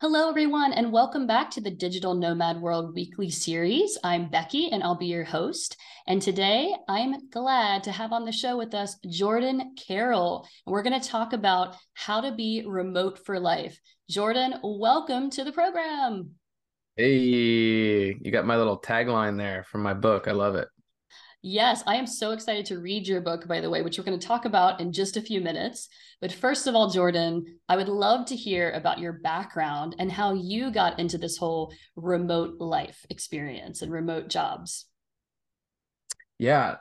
Hello, everyone, and welcome back to the Digital Nomad World Weekly Series. I'm Becky, and I'll be your host. And today I'm glad to have on the show with us Jordan Carroll. We're going to talk about how to be remote for life. Jordan, welcome to the program. Hey, you got my little tagline there from my book. I love it. Yes, I am so excited to read your book, by the way, which we're going to talk about in just a few minutes. But first of all, Jordan, I would love to hear about your background and how you got into this whole remote life experience and remote jobs. Yeah.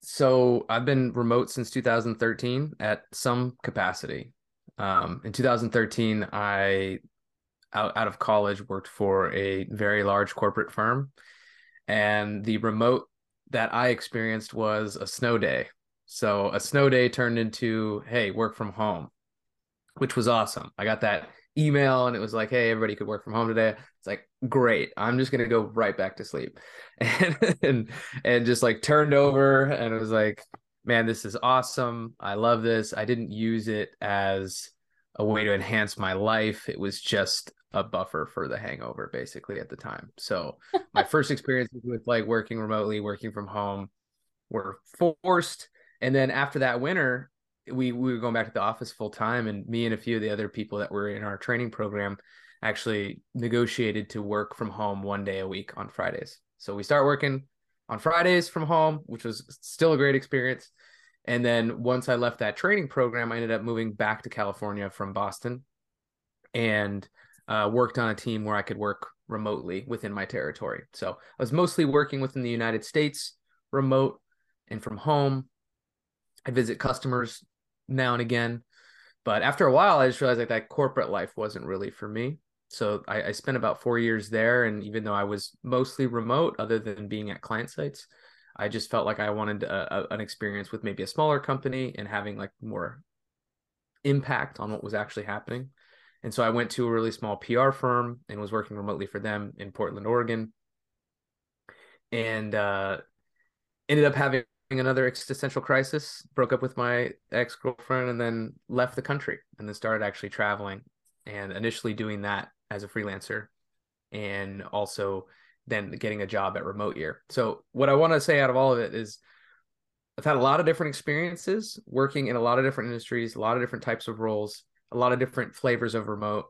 So I've been remote since 2013 at some capacity. Um, in 2013, I, out, out of college, worked for a very large corporate firm. And the remote that I experienced was a snow day. So a snow day turned into, hey, work from home, which was awesome. I got that email and it was like, hey, everybody could work from home today. It's like, great. I'm just gonna go right back to sleep. And and and just like turned over and it was like, man, this is awesome. I love this. I didn't use it as a way to enhance my life. It was just a buffer for the hangover basically at the time. So my first experiences with like working remotely, working from home were forced. And then after that winter, we we were going back to the office full time and me and a few of the other people that were in our training program actually negotiated to work from home one day a week on Fridays. So we start working on Fridays from home, which was still a great experience. And then once I left that training program, I ended up moving back to California from Boston and uh, worked on a team where I could work remotely within my territory. So I was mostly working within the United States, remote and from home. I visit customers now and again. But after a while, I just realized like that corporate life wasn't really for me. So I, I spent about four years there. And even though I was mostly remote, other than being at client sites, I just felt like I wanted a, a, an experience with maybe a smaller company and having like more impact on what was actually happening. And so I went to a really small PR firm and was working remotely for them in Portland, Oregon. And uh, ended up having another existential crisis, broke up with my ex girlfriend, and then left the country and then started actually traveling and initially doing that as a freelancer and also then getting a job at Remote Year. So, what I want to say out of all of it is I've had a lot of different experiences working in a lot of different industries, a lot of different types of roles a lot of different flavors of remote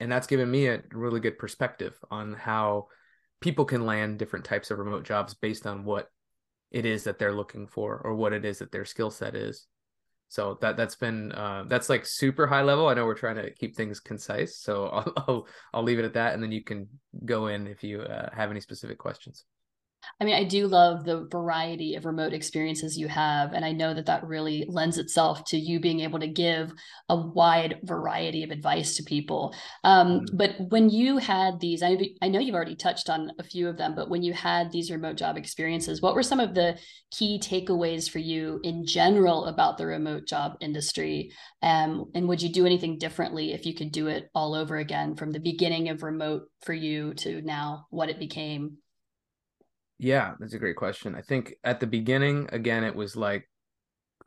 and that's given me a really good perspective on how people can land different types of remote jobs based on what it is that they're looking for or what it is that their skill set is. So that that's been uh, that's like super high level. I know we're trying to keep things concise so i'll i'll, I'll leave it at that and then you can go in if you uh, have any specific questions I mean, I do love the variety of remote experiences you have. And I know that that really lends itself to you being able to give a wide variety of advice to people. Um, mm-hmm. But when you had these, I, I know you've already touched on a few of them, but when you had these remote job experiences, what were some of the key takeaways for you in general about the remote job industry? Um, and would you do anything differently if you could do it all over again from the beginning of remote for you to now what it became? Yeah, that's a great question. I think at the beginning, again, it was like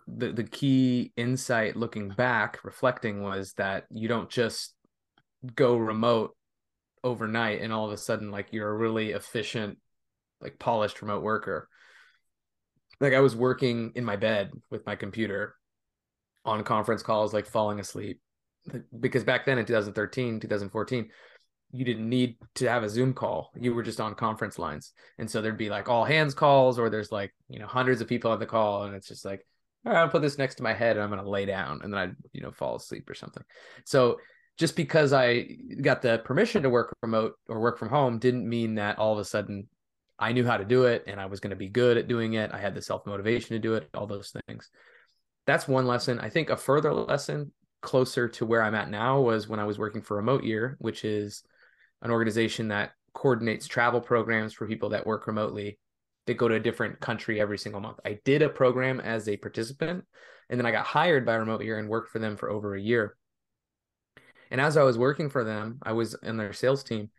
the the key insight looking back, reflecting was that you don't just go remote overnight and all of a sudden like you're a really efficient, like polished remote worker. Like I was working in my bed with my computer on conference calls, like falling asleep. Because back then in 2013, 2014, you didn't need to have a Zoom call. You were just on conference lines. And so there'd be like all hands calls or there's like, you know, hundreds of people on the call. And it's just like, all right, I'll put this next to my head and I'm going to lay down and then I'd, you know, fall asleep or something. So just because I got the permission to work remote or work from home didn't mean that all of a sudden I knew how to do it and I was going to be good at doing it. I had the self motivation to do it, all those things. That's one lesson. I think a further lesson closer to where I'm at now was when I was working for Remote Year, which is an organization that coordinates travel programs for people that work remotely that go to a different country every single month. I did a program as a participant and then I got hired by Remote Year and worked for them for over a year. And as I was working for them, I was in their sales team.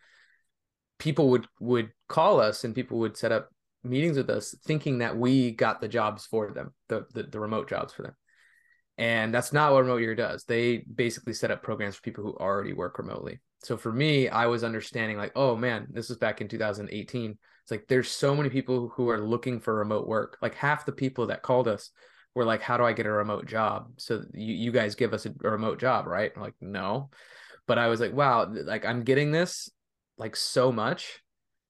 People would would call us and people would set up meetings with us thinking that we got the jobs for them, the the, the remote jobs for them. And that's not what Remote Year does. They basically set up programs for people who already work remotely. So for me, I was understanding like, oh man, this was back in 2018. It's like there's so many people who are looking for remote work. Like half the people that called us were like, how do I get a remote job? So you, you guys give us a, a remote job, right? I'm like, no. But I was like, wow, like I'm getting this like so much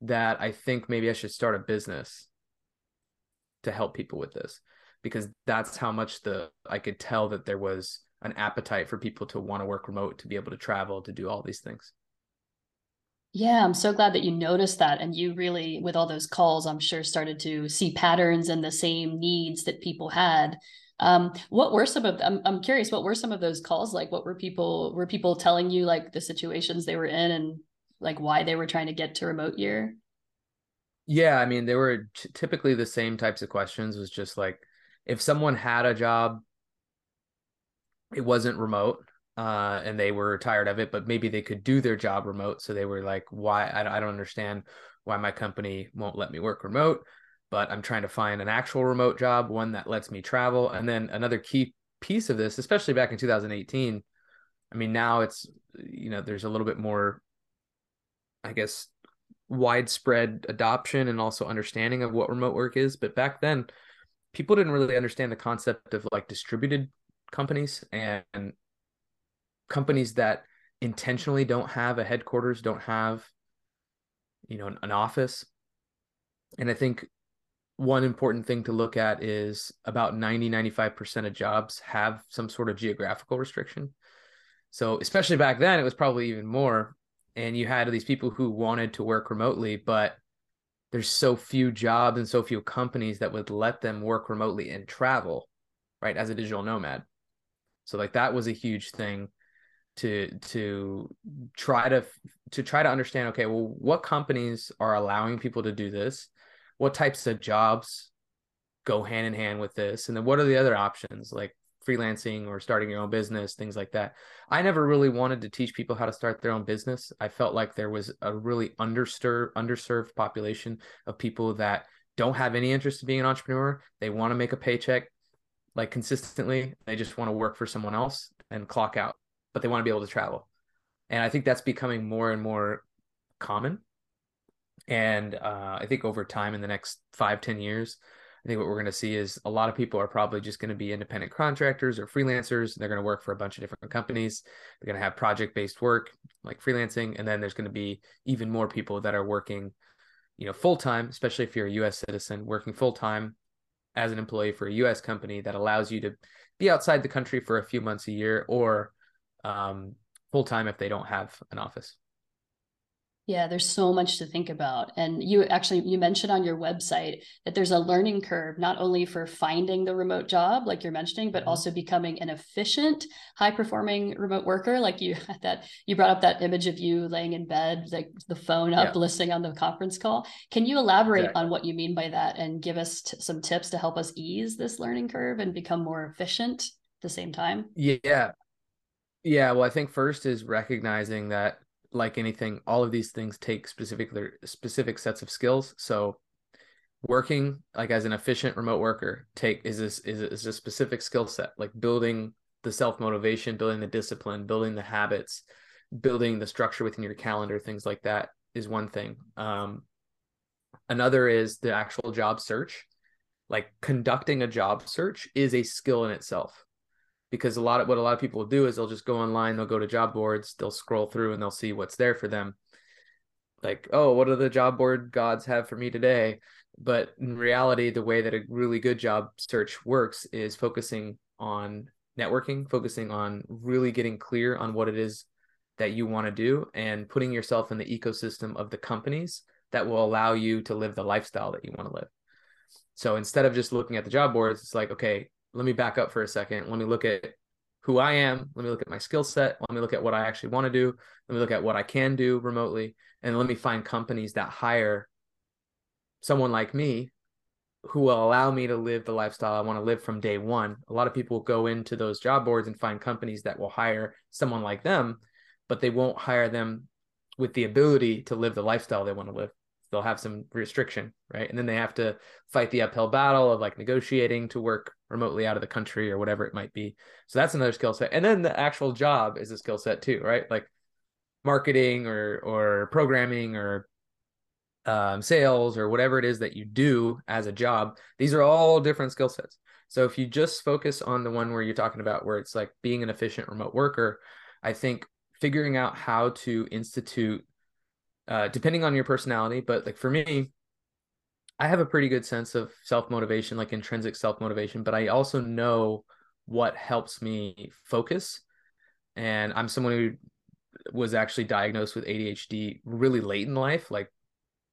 that I think maybe I should start a business to help people with this because that's how much the I could tell that there was an appetite for people to want to work remote, to be able to travel, to do all these things. Yeah, I'm so glad that you noticed that. And you really, with all those calls, I'm sure started to see patterns and the same needs that people had. Um, what were some of I'm I'm curious, what were some of those calls like? What were people were people telling you like the situations they were in and like why they were trying to get to remote year? Yeah, I mean, they were t- typically the same types of questions. Was just like if someone had a job, it wasn't remote, uh, and they were tired of it, but maybe they could do their job remote. So they were like, "Why? I, I don't understand why my company won't let me work remote." But I'm trying to find an actual remote job, one that lets me travel. And then another key piece of this, especially back in 2018, I mean, now it's you know there's a little bit more, I guess, widespread adoption and also understanding of what remote work is. But back then, people didn't really understand the concept of like distributed companies and companies that intentionally don't have a headquarters, don't have, you know, an, an office. And I think one important thing to look at is about 90 95% of jobs have some sort of geographical restriction. So especially back then it was probably even more. And you had these people who wanted to work remotely but there's so few jobs and so few companies that would let them work remotely and travel right as a digital nomad so like that was a huge thing to to try to to try to understand okay well what companies are allowing people to do this what types of jobs go hand in hand with this and then what are the other options like freelancing or starting your own business, things like that. I never really wanted to teach people how to start their own business. I felt like there was a really underserved underserved population of people that don't have any interest in being an entrepreneur. They want to make a paycheck like consistently. They just want to work for someone else and clock out, but they want to be able to travel. And I think that's becoming more and more common. And uh, I think over time in the next five, ten years, I think what we're going to see is a lot of people are probably just going to be independent contractors or freelancers. They're going to work for a bunch of different companies. They're going to have project based work like freelancing. And then there's going to be even more people that are working, you know, full time, especially if you're a US citizen, working full time as an employee for a US company that allows you to be outside the country for a few months a year or um, full time if they don't have an office. Yeah, there's so much to think about. And you actually you mentioned on your website that there's a learning curve not only for finding the remote job like you're mentioning, but mm-hmm. also becoming an efficient, high-performing remote worker. Like you that you brought up that image of you laying in bed, like the phone up, yeah. listening on the conference call. Can you elaborate exactly. on what you mean by that and give us t- some tips to help us ease this learning curve and become more efficient at the same time? Yeah. Yeah, well, I think first is recognizing that like anything, all of these things take specific specific sets of skills. So working like as an efficient remote worker take is this is, is a specific skill set like building the self motivation building the discipline building the habits building the structure within your calendar things like that is one thing. Um, another is the actual job search. Like conducting a job search is a skill in itself because a lot of what a lot of people do is they'll just go online, they'll go to job boards, they'll scroll through and they'll see what's there for them. Like, oh, what do the job board gods have for me today? But in reality, the way that a really good job search works is focusing on networking, focusing on really getting clear on what it is that you want to do and putting yourself in the ecosystem of the companies that will allow you to live the lifestyle that you want to live. So instead of just looking at the job boards, it's like, okay, let me back up for a second. Let me look at who I am. Let me look at my skill set. Let me look at what I actually want to do. Let me look at what I can do remotely. And let me find companies that hire someone like me who will allow me to live the lifestyle I want to live from day one. A lot of people go into those job boards and find companies that will hire someone like them, but they won't hire them with the ability to live the lifestyle they want to live they'll have some restriction, right? And then they have to fight the uphill battle of like negotiating to work remotely out of the country or whatever it might be. So that's another skill set. And then the actual job is a skill set too, right? Like marketing or or programming or um, sales or whatever it is that you do as a job. These are all different skill sets. So if you just focus on the one where you're talking about where it's like being an efficient remote worker, I think figuring out how to institute uh, depending on your personality, but like for me, I have a pretty good sense of self motivation, like intrinsic self motivation, but I also know what helps me focus. And I'm someone who was actually diagnosed with ADHD really late in life, like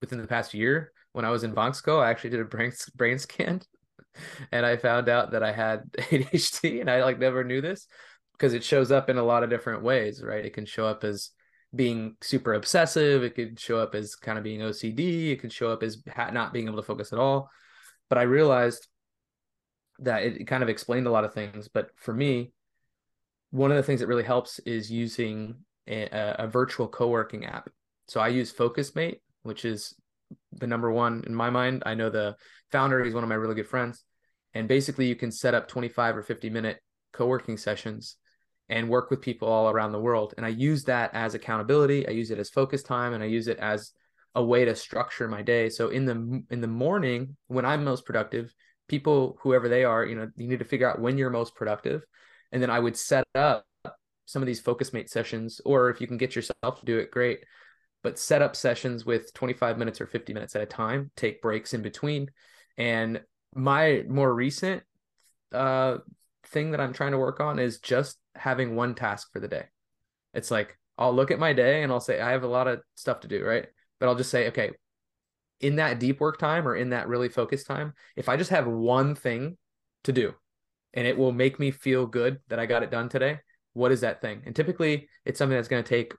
within the past year. When I was in Vonxco, I actually did a brain brain scan, and I found out that I had ADHD, and I like never knew this because it shows up in a lot of different ways, right? It can show up as being super obsessive. It could show up as kind of being OCD. It could show up as not being able to focus at all. But I realized that it kind of explained a lot of things. But for me, one of the things that really helps is using a, a virtual co-working app. So I use FocusMate, which is the number one in my mind. I know the founder; he's one of my really good friends. And basically, you can set up 25 or 50 minute co-working sessions and work with people all around the world. And I use that as accountability. I use it as focus time, and I use it as a way to structure my day. So in the in the morning when I'm most productive, people whoever they are, you know, you need to figure out when you're most productive, and then I would set up some of these focus mate sessions, or if you can get yourself to do it, great. But set up sessions with 25 minutes or 50 minutes at a time. Take breaks in between, and my more recent uh thing that I'm trying to work on is just having one task for the day. It's like I'll look at my day and I'll say I have a lot of stuff to do, right? But I'll just say, okay, in that deep work time or in that really focused time, if I just have one thing to do and it will make me feel good that I got it done today, what is that thing? And typically it's something that's going to take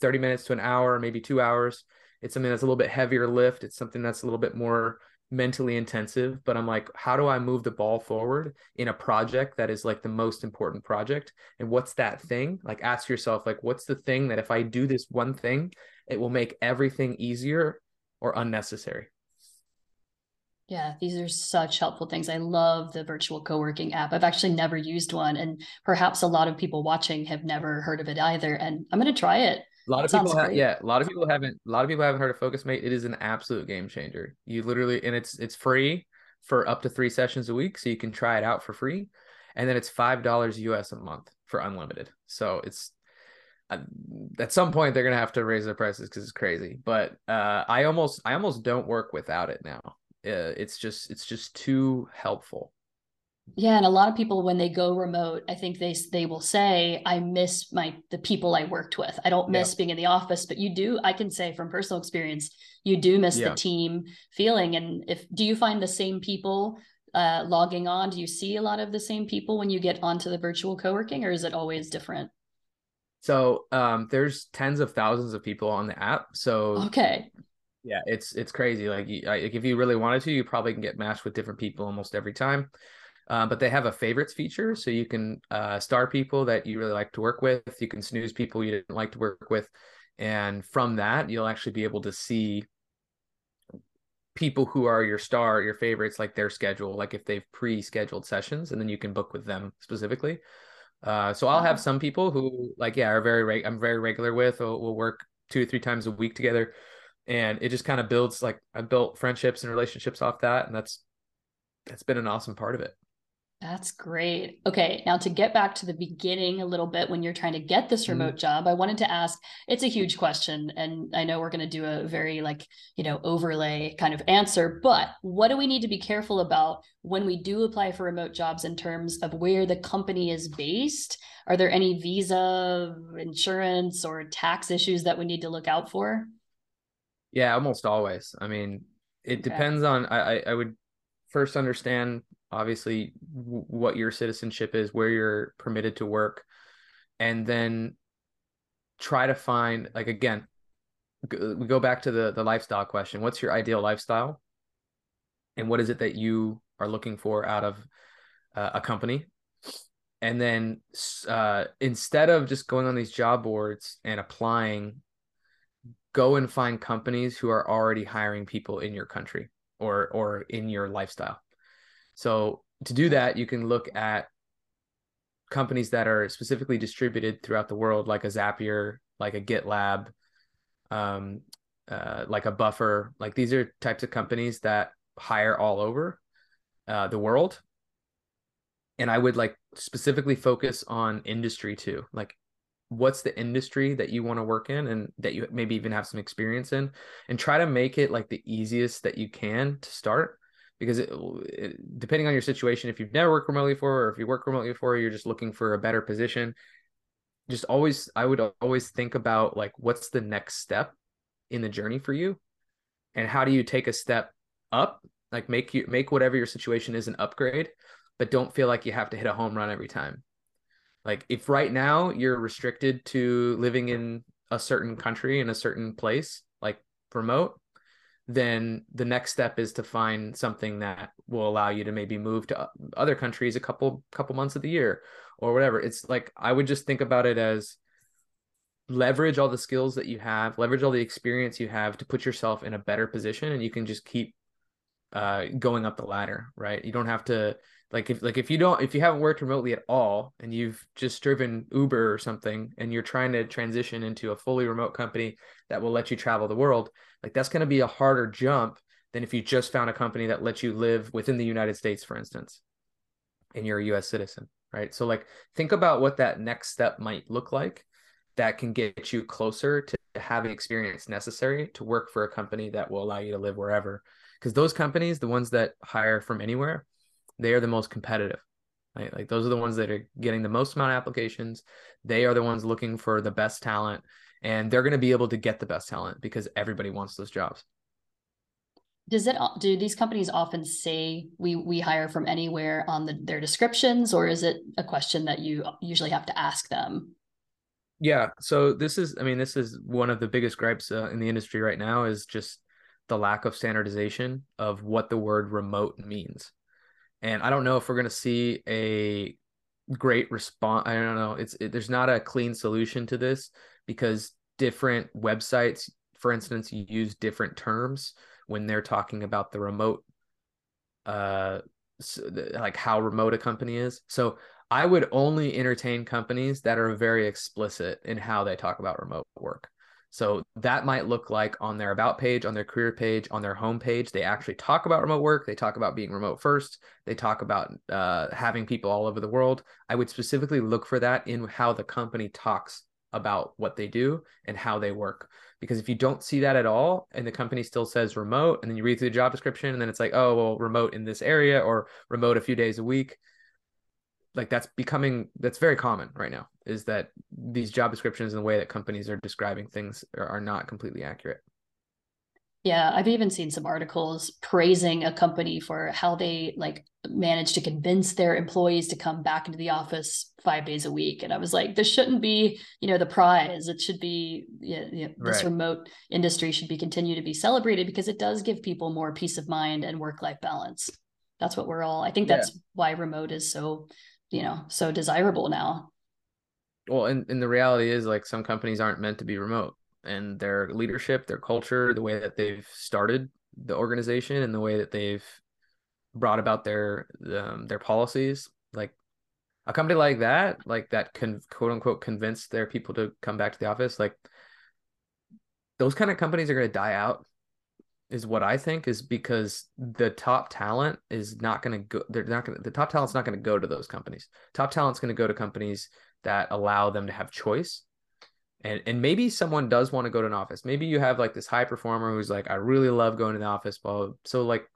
30 minutes to an hour, maybe 2 hours. It's something that's a little bit heavier lift, it's something that's a little bit more mentally intensive, but I'm like, how do I move the ball forward in a project that is like the most important project? And what's that thing? Like, ask yourself, like, what's the thing that if I do this one thing, it will make everything easier or unnecessary? Yeah, these are such helpful things. I love the virtual co working app. I've actually never used one, and perhaps a lot of people watching have never heard of it either. And I'm going to try it. A lot of people, have, yeah, a lot of people haven't. A lot of people haven't heard of Focus Mate. It is an absolute game changer. You literally, and it's it's free for up to three sessions a week, so you can try it out for free, and then it's five dollars US a month for unlimited. So it's uh, at some point they're gonna have to raise their prices because it's crazy. But uh, I almost I almost don't work without it now. Uh, it's just it's just too helpful. Yeah, and a lot of people when they go remote, I think they they will say, "I miss my the people I worked with. I don't miss yeah. being in the office." But you do. I can say from personal experience, you do miss yeah. the team feeling. And if do you find the same people uh, logging on? Do you see a lot of the same people when you get onto the virtual co-working, or is it always different? So um, there's tens of thousands of people on the app. So okay, yeah, it's it's crazy. Like, like if you really wanted to, you probably can get matched with different people almost every time. Uh, but they have a favorites feature, so you can uh, star people that you really like to work with. You can snooze people you didn't like to work with, and from that, you'll actually be able to see people who are your star, your favorites, like their schedule, like if they've pre-scheduled sessions, and then you can book with them specifically. Uh, so I'll have some people who, like, yeah, are very reg- I'm very regular with. Or we'll work two or three times a week together, and it just kind of builds like I built friendships and relationships off that, and that's that's been an awesome part of it. That's great. Okay, now to get back to the beginning a little bit when you're trying to get this mm-hmm. remote mm-hmm. job, I wanted to ask it's a huge question and I know we're going to do a very like, you know, overlay kind of answer, but what do we need to be careful about when we do apply for remote jobs in terms of where the company is based? Are there any visa, insurance or tax issues that we need to look out for? Yeah, almost always. I mean, it okay. depends on I I would first understand obviously w- what your citizenship is, where you're permitted to work, and then try to find like again we go back to the the lifestyle question. What's your ideal lifestyle? And what is it that you are looking for out of uh, a company? And then uh, instead of just going on these job boards and applying go and find companies who are already hiring people in your country or or in your lifestyle so to do that, you can look at companies that are specifically distributed throughout the world, like a Zapier, like a GitLab, um, uh, like a Buffer. Like these are types of companies that hire all over uh, the world. And I would like specifically focus on industry too. Like, what's the industry that you want to work in and that you maybe even have some experience in, and try to make it like the easiest that you can to start because it, it, depending on your situation if you've never worked remotely before or if you work remotely before you're just looking for a better position just always i would always think about like what's the next step in the journey for you? And how do you take a step up? Like make you make whatever your situation is an upgrade but don't feel like you have to hit a home run every time. Like if right now you're restricted to living in a certain country in a certain place like remote then the next step is to find something that will allow you to maybe move to other countries a couple couple months of the year or whatever. It's like i would just think about it as leverage all the skills that you have leverage all the experience you have to put yourself in a better position and you can just keep uh, going up the ladder right? You don't have to like if like if you don't if you haven't worked remotely at all and you've just driven uber or something and you're trying to transition into a fully remote company that will let you travel the world like that's going to be a harder jump than if you just found a company that lets you live within the united states for instance and you're a us citizen right so like think about what that next step might look like that can get you closer to having experience necessary to work for a company that will allow you to live wherever because those companies the ones that hire from anywhere they are the most competitive. Right? Like those are the ones that are getting the most amount of applications. They are the ones looking for the best talent, and they're going to be able to get the best talent because everybody wants those jobs. Does it do these companies often say we we hire from anywhere on the, their descriptions, or is it a question that you usually have to ask them? Yeah, so this is, I mean, this is one of the biggest gripes uh, in the industry right now is just the lack of standardization of what the word remote means and I don't know if we're going to see a great response. I don't know. It's it, there's not a clean solution to this because different websites, for instance, use different terms when they're talking about the remote, uh, like how remote a company is. So I would only entertain companies that are very explicit in how they talk about remote work. So that might look like on their about page, on their career page, on their home page, they actually talk about remote work. They talk about being remote first. They talk about uh, having people all over the world. I would specifically look for that in how the company talks about what they do and how they work. Because if you don't see that at all, and the company still says remote, and then you read through the job description, and then it's like, oh, well, remote in this area or remote a few days a week, like that's becoming that's very common right now is that these job descriptions and the way that companies are describing things are, are not completely accurate yeah i've even seen some articles praising a company for how they like managed to convince their employees to come back into the office five days a week and i was like this shouldn't be you know the prize. It should be you know, this remote industry should be continue to be celebrated because it does give people more peace of mind and work life balance. That's what we're all i think that's yeah. why remote is so you know so desirable now. Well and, and the reality is like some companies aren't meant to be remote and their leadership their culture the way that they've started the organization and the way that they've brought about their um, their policies like a company like that like that can quote unquote convince their people to come back to the office like those kind of companies are going to die out is what I think is because the top talent is not going to go. They're not going to. The top talent's not going to go to those companies. Top talent's going to go to companies that allow them to have choice. And and maybe someone does want to go to an office. Maybe you have like this high performer who's like, I really love going to the office. Well, so like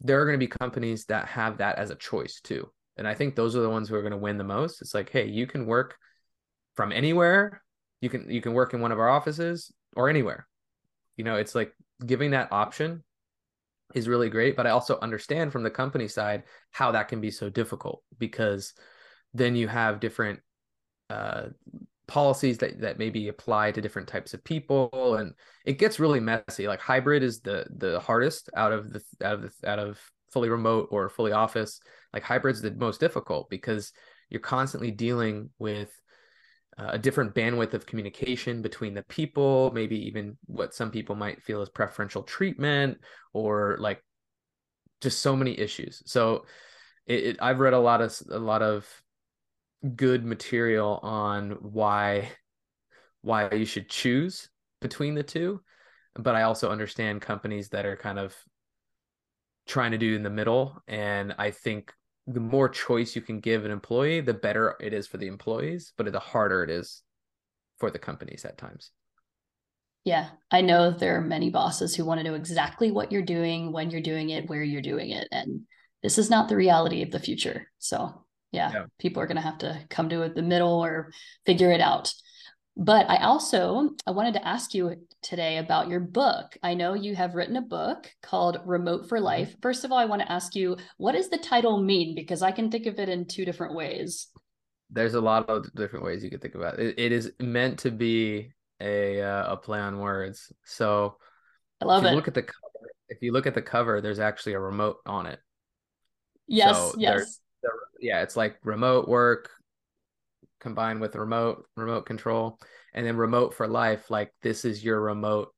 there are going to be companies that have that as a choice too. And I think those are the ones who are going to win the most. It's like, hey, you can work from anywhere. You can you can work in one of our offices or anywhere. You know, it's like giving that option is really great but i also understand from the company side how that can be so difficult because then you have different uh, policies that that maybe apply to different types of people and it gets really messy like hybrid is the the hardest out of the out of the out of fully remote or fully office like hybrid's the most difficult because you're constantly dealing with uh, a different bandwidth of communication between the people, maybe even what some people might feel as preferential treatment or like just so many issues. So it, it, I've read a lot of a lot of good material on why why you should choose between the two, but I also understand companies that are kind of trying to do in the middle, and I think the more choice you can give an employee, the better it is for the employees, but the harder it is for the companies at times. Yeah, I know there are many bosses who want to know exactly what you're doing, when you're doing it, where you're doing it. And this is not the reality of the future. So, yeah, yeah. people are going to have to come to the middle or figure it out. But I also I wanted to ask you today about your book. I know you have written a book called Remote for mm-hmm. Life. First of all, I want to ask you what does the title mean because I can think of it in two different ways. There's a lot of different ways you could think about it. It is meant to be a uh, a play on words. So I love if it. Look at the cover. If you look at the cover, there's actually a remote on it. Yes, so yes. Yeah, it's like remote work combined with remote remote control, and then remote for life. Like this is your remote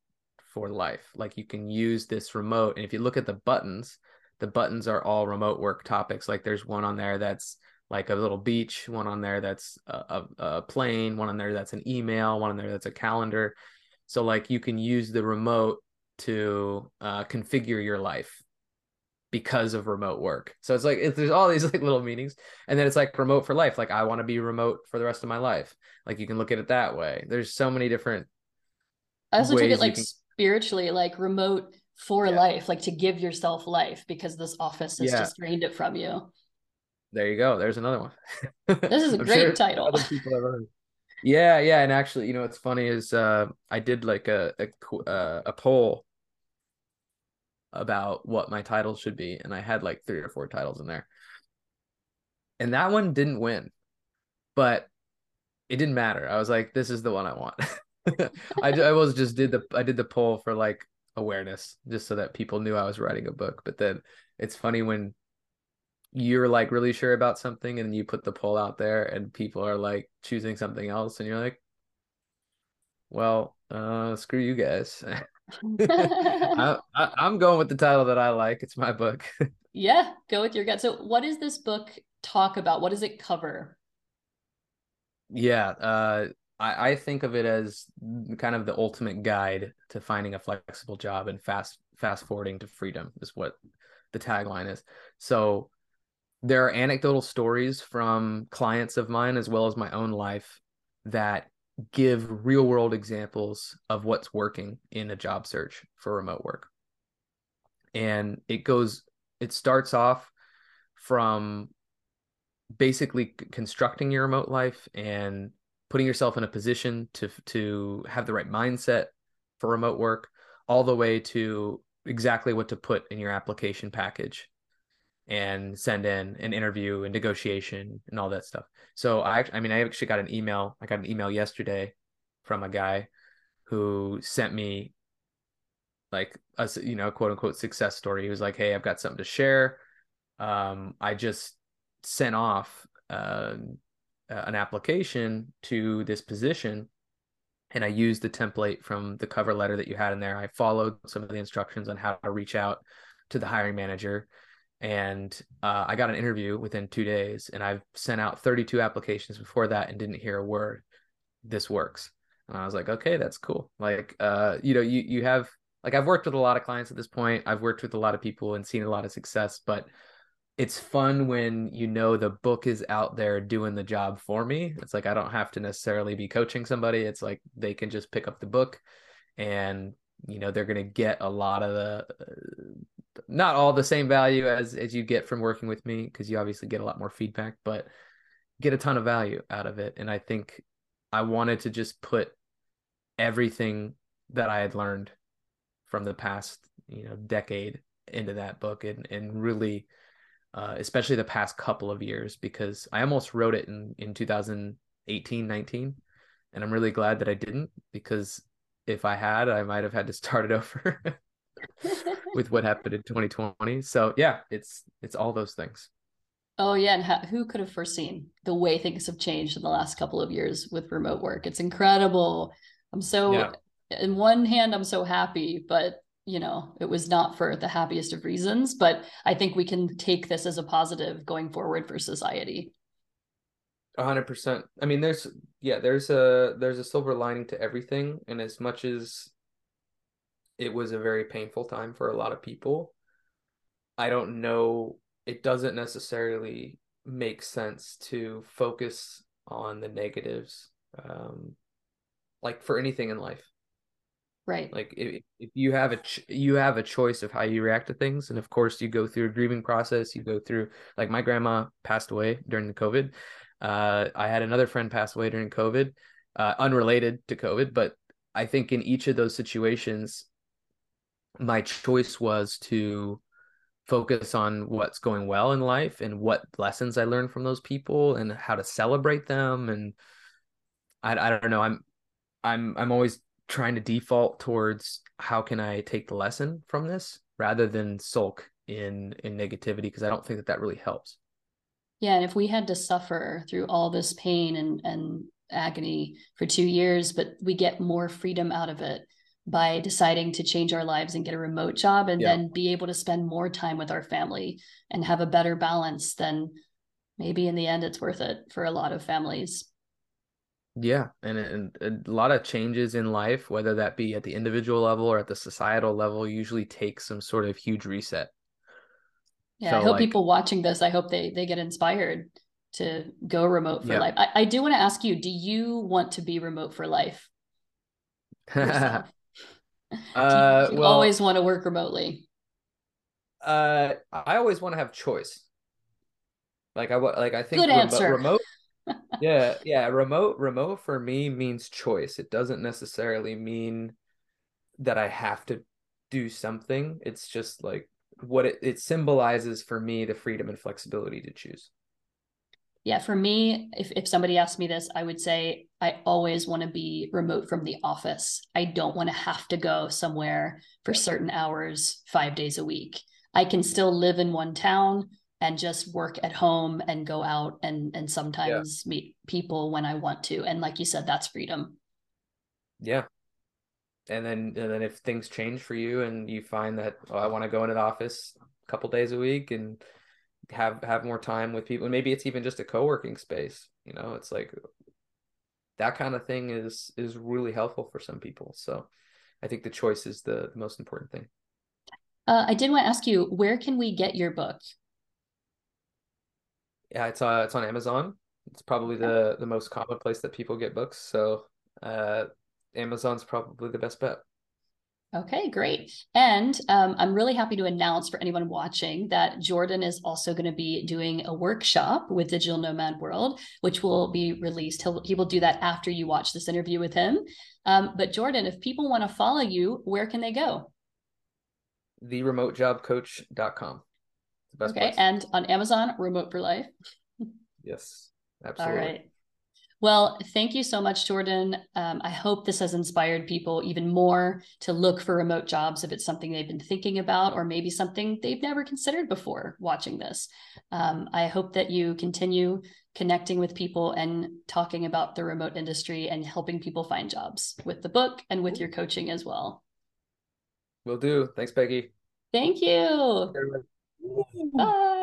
for life. Like you can use this remote, and if you look at the buttons, the buttons are all remote work topics. Like there's one on there that's like a little beach, one on there that's a, a, a, plane, one on there that's an email, one on there that's a calendar. So like you can use the remote to uh, configure your life because of remote work. So it's like there's all these like little meanings, and then it's like remote for life. Like I want to be remote for the rest of my life. Like you can look at it that way. There's so many different. I also took it like can... spiritually, like remote for yeah. life, like to give yourself life because this office has yeah. just drained it from you. There you go. There's another one. This is a great sure title. Yeah, yeah, and actually, you know what's funny is uh, I did like a a, uh, a poll about what my title should be, and I had like three or four titles in there, and that one didn't win, but it didn't matter. I was like, this is the one I want. I I was just did the I did the poll for like awareness, just so that people knew I was writing a book. But then it's funny when you're like really sure about something and you put the poll out there and people are like choosing something else and you're like well uh screw you guys. I, am going with the title that i like. It's my book. Yeah go with your gut. So what does this book talk about? What does it cover? Yeah uh I, I think of it as kind of the ultimate guide to finding a flexible job and fast fast forwarding to freedom is what the tagline is. So there are anecdotal stories from clients of mine as well as my own life that give real world examples of what's working in a job search for remote work. And it goes, it starts off from basically constructing your remote life and putting yourself in a position to to have the right mindset for remote work all the way to exactly what to put in your application package and send in an interview and negotiation and all that stuff. So I I mean I actually got an email. I got an email yesterday from a guy who sent me like a you know quote unquote success story. He was like, "Hey, I've got something to share. Um, I just sent off uh, an application to this position." And I used the template from the cover letter that you had in there. I followed some of the instructions on how to reach out to the hiring manager and uh, I got an interview within two days, and I've sent out 32 applications before that and didn't hear a word. This works, and I was like, okay, that's cool. Like, uh, you know, you you have like I've worked with a lot of clients at this point. I've worked with a lot of people and seen a lot of success, but it's fun when you know the book is out there doing the job for me. It's like I don't have to necessarily be coaching somebody. It's like they can just pick up the book and you know they're going to get a lot of the not all the same value as as you get from working with me because you obviously get a lot more feedback but get a ton of value out of it. And i think i wanted to just put everything that i had learned from the past you know decade into that book and and really uh, especially the past couple of years because i almost wrote it in in 2018 19 and i'm really glad that i didn't because if i had i might have had to start it over with what happened in 2020. So yeah, it's it's all those things. Oh yeah, and who could have foreseen the way things have changed in the last couple of years with remote work? It's incredible. I'm so yeah. in one hand I'm so happy, but you know, it was not for the happiest of reasons, but I think we can take this as a positive going forward for society. A hundred percent. I mean, there's yeah, there's a there's a silver lining to everything, and as much as it was a very painful time for a lot of people, I don't know. It doesn't necessarily make sense to focus on the negatives, um, like for anything in life. Right. Like if, if you have a ch- you have a choice of how you react to things, and of course you go through a grieving process. You go through like my grandma passed away during the COVID. Uh, I had another friend pass away during COVID, uh, unrelated to COVID, but I think in each of those situations, my choice was to focus on what's going well in life and what lessons I learned from those people and how to celebrate them. And I, I don't know. I'm I'm I'm always trying to default towards how can I take the lesson from this rather than sulk in in negativity because I don't think that that really helps. Yeah, and if we had to suffer through all this pain and and agony for 2 years but we get more freedom out of it by deciding to change our lives and get a remote job and yeah. then be able to spend more time with our family and have a better balance then maybe in the end it's worth it for a lot of families. Yeah and, and a lot of changes in life whether that be at the individual level or at the societal level usually take some sort of huge reset. Yeah so i hope like, people watching this i hope they they get inspired to go remote for yeah. life. I, I do want to ask you do you want to be remote for life Uh, you well, always want to work remotely. Uh, I always want to have choice. Like I like I think good answer. Remote, yeah, yeah. Remote, remote for me means choice. It doesn't necessarily mean that I have to do something. It's just like what it, it symbolizes for me the freedom and flexibility to choose yeah, for me, if, if somebody asked me this, I would say I always want to be remote from the office. I don't want to have to go somewhere for certain hours, five days a week. I can still live in one town and just work at home and go out and and sometimes yeah. meet people when I want to. And like you said, that's freedom. Yeah. And then and then if things change for you and you find that oh, I want to go into the office a couple days a week and have have more time with people. Maybe it's even just a co-working space. You know, it's like that kind of thing is is really helpful for some people. So I think the choice is the, the most important thing. Uh, I did want to ask you, where can we get your book? Yeah, it's uh, it's on Amazon. It's probably the the most common place that people get books. So uh, Amazon's probably the best bet. Okay, great. And um, I'm really happy to announce for anyone watching that Jordan is also going to be doing a workshop with Digital Nomad World, which will be released. He'll, he will do that after you watch this interview with him. Um, but Jordan, if people want to follow you, where can they go? TheRemoteJobCoach.com. The okay, place. Okay, and on Amazon, Remote for Life. yes, absolutely. All right. Well, thank you so much, Jordan. Um, I hope this has inspired people even more to look for remote jobs if it's something they've been thinking about, or maybe something they've never considered before watching this. Um, I hope that you continue connecting with people and talking about the remote industry and helping people find jobs with the book and with your coaching as well. Will do. Thanks, Peggy. Thank you. Bye.